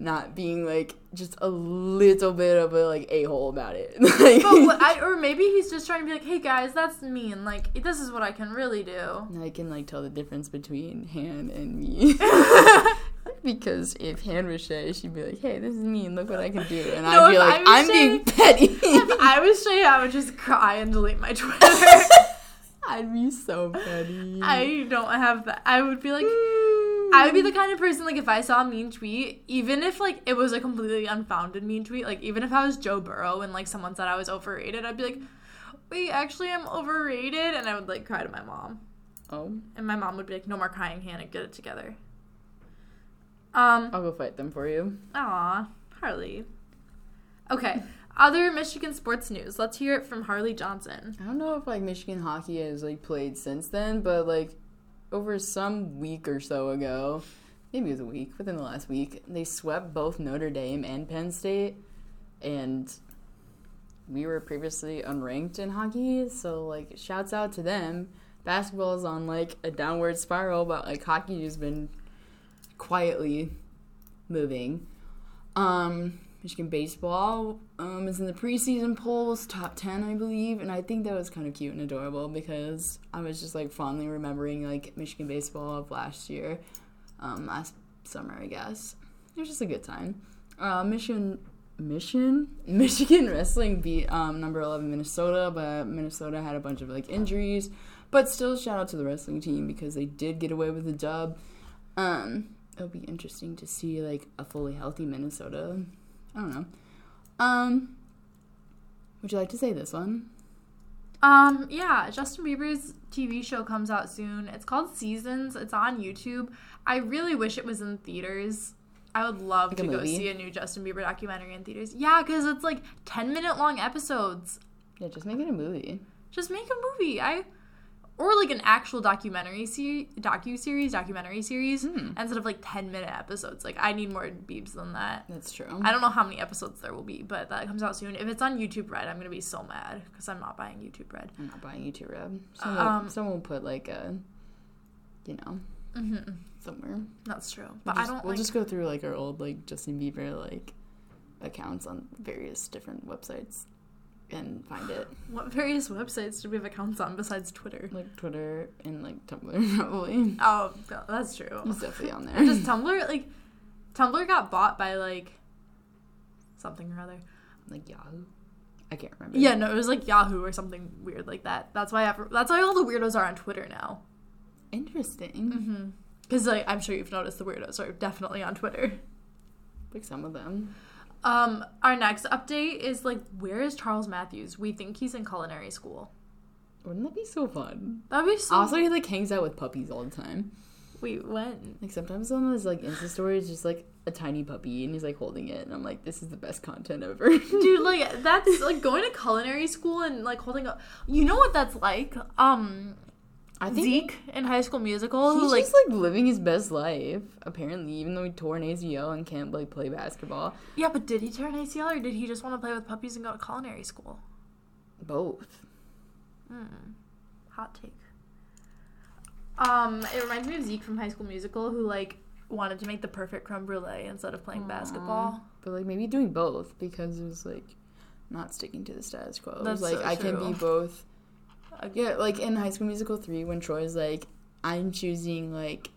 not being like just a little bit of a like a hole about it. like, But what, I, or maybe he's just trying to be like, hey guys, that's me, and Like this is what I can really do. I can like tell the difference between Han and me. because if Han was Shea, she'd be like, "Hey, this is me, and look what I can do," and No, I'd be like, "I'm Shea- being petty." If I was Shea, I would just cry and delete my Twitter. I'd be so petty. I don't have that. I would be like, mm. I would be the kind of person like if I saw a mean tweet, even if like it was a completely unfounded mean tweet, like even if I was Joe Burrow and like someone said I was overrated, I'd be like, wait, actually I'm overrated, and I would like cry to my mom, oh, and my mom would be like, no more crying, Hannah, get it together. Um, I'll go fight them for you. aw, Harley. Okay, other Michigan sports news. Let's hear it from Harley Johnson. I don't know if like Michigan hockey has like played since then, but like over some week or so ago, maybe it was a week within the last week, they swept both Notre Dame and Penn State, and we were previously unranked in hockey, so like shouts out to them. Basketball is on like a downward spiral, but like hockey has been quietly moving. Um, Michigan baseball um, is in the preseason polls, top 10, I believe. And I think that was kind of cute and adorable because I was just like fondly remembering like Michigan baseball of last year, um, last summer, I guess. It was just a good time. Uh, Michigan. Mission Michigan wrestling beat um, number 11 Minnesota, but Minnesota had a bunch of like injuries. But still, shout out to the wrestling team because they did get away with the dub. Um, it'll be interesting to see like a fully healthy Minnesota. I don't know. Um, would you like to say this one? Um, yeah, Justin Bieber's TV show comes out soon. It's called Seasons. It's on YouTube. I really wish it was in theaters. I would love Like to go movie? see a new Justin Bieber documentary in theaters. Yeah, because it's like 10 minute long episodes. Yeah, just make it a movie. Just make a movie. I or like an actual documentary series, docu series, documentary series Hmm. instead of like 10 minute episodes. Like I need more beeps than that. That's true. I don't know how many episodes there will be, but that comes out soon. If it's on YouTube Red, I'm gonna be so mad because I'm not buying YouTube Red. I'm not buying YouTube Red. Someone, Um, someone will put like a, you know, hmm somewhere. That's true, We'll but just, I don't We'll like. just go through like our old like Justin Bieber like accounts on various different websites and find it What various websites do we have accounts on besides Twitter? like Twitter and like Tumblr probably. Oh, that's true. It's definitely on there. Does Tumblr like Tumblr got bought by like something or other? like Yahoo. I can't remember. Yeah, no, it was like Yahoo or something weird like that. That's why ever, that's why all the weirdos are on Twitter now. Interesting. Mm-hmm. Because like I'm sure you've noticed the weirdos are definitely on Twitter. Like some of them. Um, our next update is like, where is Charles Matthews? We think he's in culinary school. Wouldn't that be so fun? That'd be so. Also, he like hangs out with puppies all the time. Wait, when? Like sometimes some of his like Insta stories just like a tiny puppy and he's like holding it, and I'm like, this is the best content ever. Dude, like that's like going to culinary school and like holding up. You know what that's like? Um, I think Zeke in High School Musical, he's like just like living his best life. Apparently, even though he tore an ACL and can't like play basketball, yeah, but did he tear an ACL or did he just want to play with puppies and go to culinary school? both. Hmm. Hot take. Um, it reminds me of Zeke from High School Musical, who like wanted to make the perfect creme brulee instead of playing basketball. But like maybe doing both because it was like not sticking to the status quo. It was That's like so I can be both. Yeah, like in High School Musical three, when Troy's like, I'm choosing like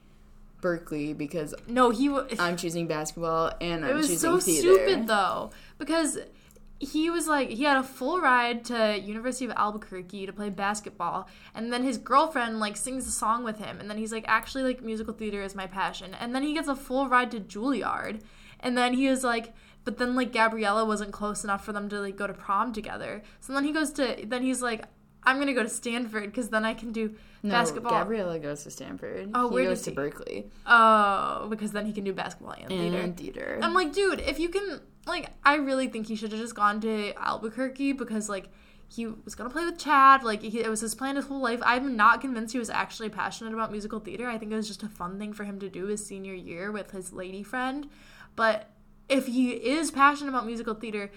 Berkeley because No, he was. I'm choosing basketball and I'm It was so theater. stupid though, because he was like he had a full ride to University of Albuquerque to play basketball, and then his girlfriend like sings a song with him, and then he's like, actually like musical theater is my passion, and then he gets a full ride to Juilliard, and then he was like. But then, like Gabriella wasn't close enough for them to like go to prom together. So then he goes to. Then he's like, "I'm gonna go to Stanford because then I can do No, basketball." Gabriella goes to Stanford. Oh, he where goes to he? Berkeley Oh, because then he can do basketball and theater. theater. I'm like, dude, if you can, like, I really think he should have just gone to Albuquerque because, like, he was gonna play with Chad. Like, he, it was his plan his whole life. I'm not convinced he was actually passionate about musical theater. I think it was just a fun thing for him to do his senior year with his lady friend. But if he is passionate about musical theater,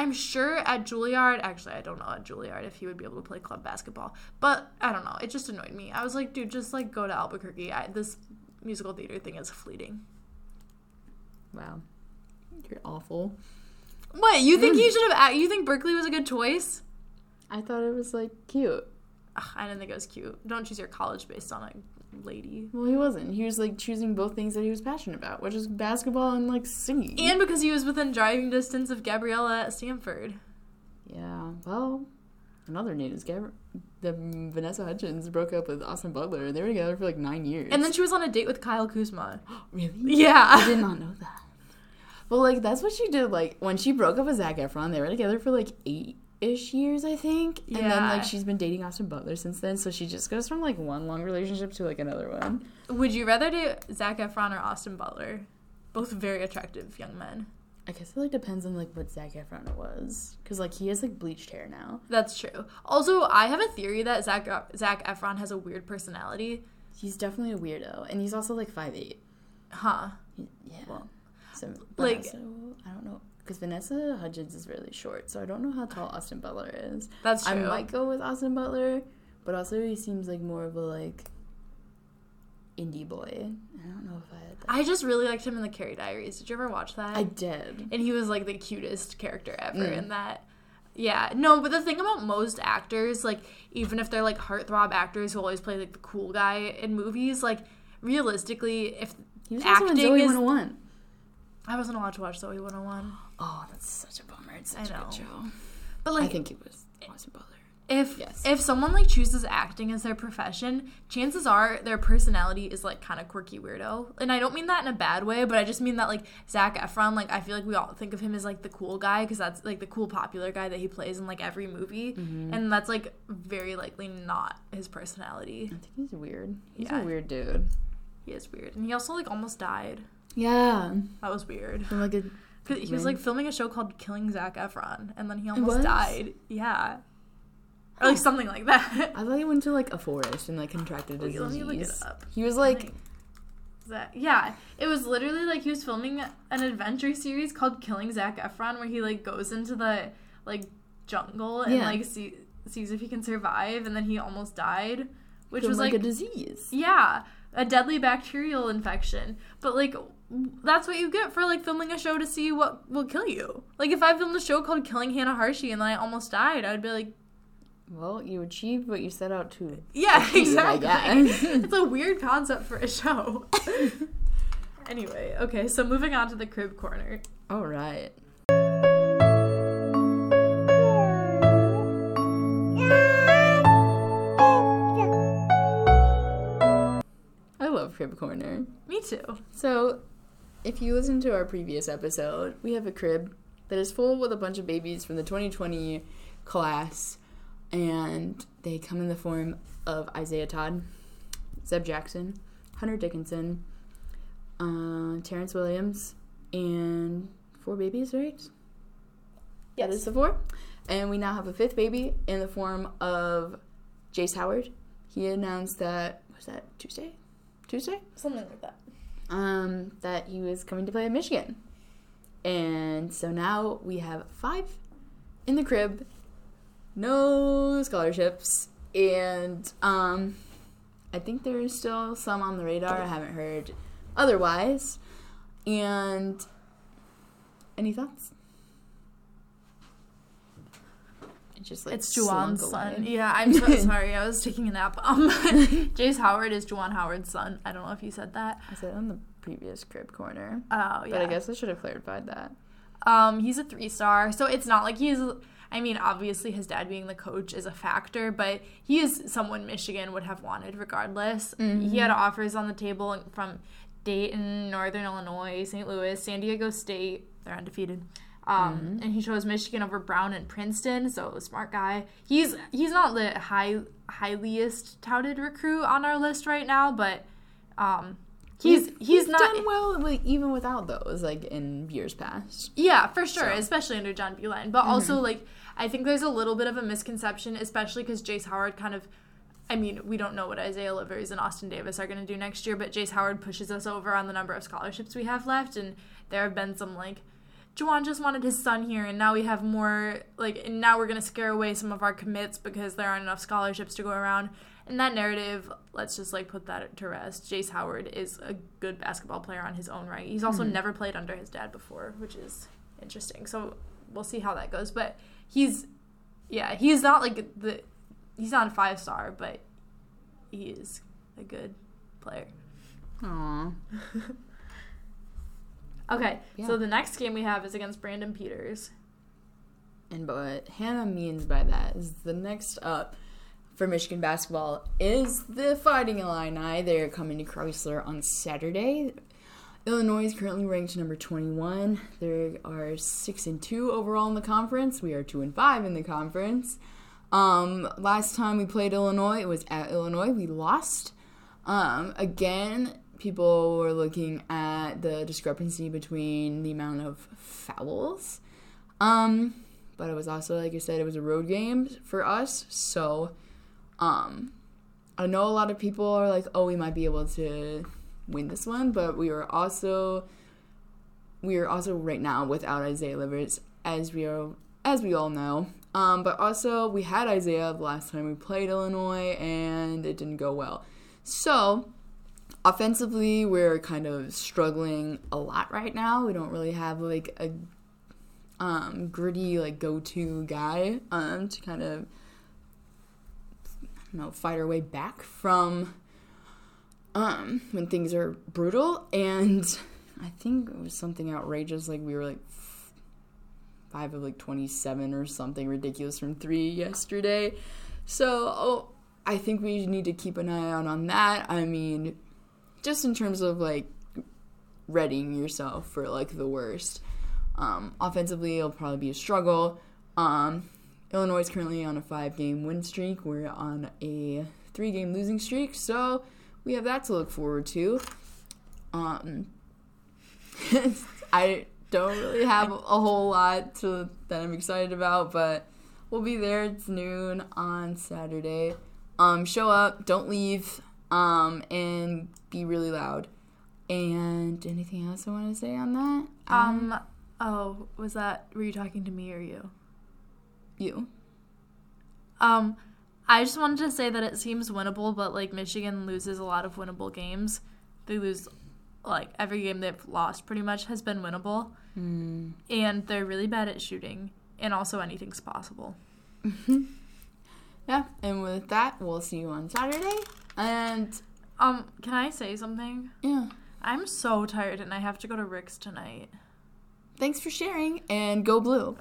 I'm sure at Juilliard, actually, I don't know at Juilliard if he would be able to play club basketball. But I don't know. It just annoyed me. I was like, dude, just like go to Albuquerque. I, this musical theater thing is fleeting. wow. You're awful. What you think mm. he should have? You think Berkeley was a good choice? I thought it was like cute. Ugh, I didn't think it was cute. Don't choose your college based on a lady. Well, he wasn't. He was like choosing both things that he was passionate about, which is basketball and like singing. And because he was within driving distance of Gabriella at Stanford. yeah, well, another news. Gab- the Vanessa Hudgens broke up with Austin Butler. They were together for like nine years. And then she was on a date with Kyle Kuzma. really, Yeah. I did not know that. Well, like that's what she did. Like when she broke up with Zac Efron, they were together for like eight ish years, I think. Yeah. And then like she's been dating Austin Butler since then. So she just goes from like one long relationship to like another one. Would you rather date Zac Efron or Austin Butler? Both very attractive young men. I guess it like depends on like what Zac Efron was, because like he has like bleached hair now. That's true. Also, I have a theory that Zac uh, Zac Efron has a weird personality. He's definitely a weirdo, and he's also like five eight. Huh. Yeah. Well, so like- like, I don't know, because Vanessa Hudgens is really short, so I don't know how tall Austin Butler is. That's true. I might go with Austin Butler, but also he seems like more of a like indie boy. I don't know if I had that. I just really liked him in the Carrie Diaries. Did you ever watch that? I did. and he was like the cutest character ever Mm. in that. Yeah, no, but the thing about most actors, like even if they're like heartthrob actors who always play like the cool guy in movies, like realistically, if He was acting is- 101. I wasn't allowed to watch Zoe 101, Oh, that's such a bummer. It's I such a know. good show. but I think it was Austin Butler. if Yes. if someone like chooses acting as their profession, chances are their personality is like kind of quirky weirdo. And I don't mean that in a bad way, but I just mean that like Zac Efron, like I feel like we all think of him as like the cool guy because that's like the cool popular guy that he plays in like every movie, Mm-hmm. and that's like very likely not his personality. I think he's weird. He's Yeah. a weird dude. He is weird, and he also like almost died. Yeah. That was weird. Like a He was like filming a show called Killing Zac Efron, and then he almost died. Yeah, or like something like that. I thought he went to like a forest and like contracted Wait, let me look it disease. up. He was like that yeah it was literally like he was filming an adventure series called killing zac efron where he like goes into the like jungle and Yeah. like see, sees if he can survive and then he almost died which from was like, like a disease. yeah a deadly bacterial infection. But like that's what you get for like filming a show to see what will kill you. Like if i filmed a show called killing hannah harshi and then i almost died i would be like Well, you achieved what you set out to. yeah achieve, exactly. it's a weird concept for a show. Anyway okay so moving on to the crib corner. All right. Crib Corner. me too So, if you listen to our previous episode, we have a crib that is full with a bunch of babies from the 2020 class, and they come in the form of Isaiah Todd, Zeb Jackson, Hunter Dickinson, uh, Terrance Williams, and four babies, right? Yes. That is the four. And we now have a fifth baby in the form of Jace Howard. He announced that, was that Tuesday? Tuesday? something like that um, that he was coming to play at Michigan. And so now we have five in the crib, no scholarships, and um, I think there's still some on the radar. I haven't heard otherwise. And any thoughts? It just like it's Juwan's son. away. Yeah, I'm so sorry. I was taking a nap. Um, Jace Howard is Juwan Howard's son. I don't know if you said that. I said on the previous crib corner, Oh, yeah. but I guess I should have clarified that. Um, he's a three star, so it's not like he's. I mean, obviously, his dad being the coach is a factor, but he is someone Michigan would have wanted regardless. He had offers on the table from Dayton, Northern Illinois, St. Louis, San Diego State. They're undefeated. Um, and he chose Michigan over Brown and Princeton, so smart guy. He's he's not the high highliest touted recruit on our list right now, but um, he's he's, not done well like, even without those like in years past. Yeah, for sure, So- Mm-hmm. especially under John Beilein. But also, like, I think there's a little bit of a misconception, especially because Jace Howard kind of. I mean, we don't know what Isaiah Livers and Austin Davis are going to do next year, but Jace Howard pushes us over on the number of scholarships we have left, and there have been some like Juwan just wanted his son here, and now we have more like, and now we're gonna scare away some of our commits because there aren't enough scholarships to go around. And that narrative, let's just like put that to rest. Jace Howard is a good basketball player on his own right. He's also Mhm. never played under his dad before, which is interesting. So we'll see how that goes. But he's, yeah, he's not like the, he's not a five star, but he is a good player. Aww. Okay, Yeah. so the next game we have is against Brandon Peters. And what Hannah means by that is the next up for Michigan basketball is the Fighting Illini. They're coming to Crisler on Saturday. Illinois is currently ranked number 21. They are 6 and 2 overall in the conference. We are 2 and 5 in the conference. Um, last time we played Illinois, it was at Illinois. We lost. Um, again, people were looking at the discrepancy between the amount of fouls. Um, but it was also, like I said, it was a road game for us. So, um, I know a lot of people are like, oh, we might be able to win this one, but we are also, we are also right now without Isaiah Livers, as we are, as we all know. Um, but also we had Isaiah the last time we played Illinois, and it didn't go well. So, offensively, we're kind of struggling a lot right now. We don't really have like a um, gritty like go-to guy um, to kind of know fight our way back from um, when things are brutal. And I think it was something outrageous, like we were like five of like twenty-seven or something ridiculous from three yesterday. So oh, I think we need to keep an eye out on that. I mean, just in terms of like readying yourself for like the worst. Um, offensively, it'll probably be a struggle. Um, Illinois is currently on a five game win streak. We're on a three game losing streak. So we have that to look forward to. Um, I don't really have a whole lot to, that I'm excited about, but we'll be there. It's noon on Saturday. Um, show up, don't leave, um, and be really loud. And anything else I want to say on that? Um, oh, was that, were you talking to me or you? you. Um, I just wanted to say that it seems winnable, but like Michigan loses a lot of winnable games. They lose like every game they've lost pretty much has been winnable, Hmm. and they're really bad at shooting, and also anything's possible. Yeah, and with that, we'll see you on Saturday. And Um, can I say something? yeah, I'm so tired, and I have to go to Rick's tonight. thanks for sharing and go blue.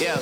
Yeah.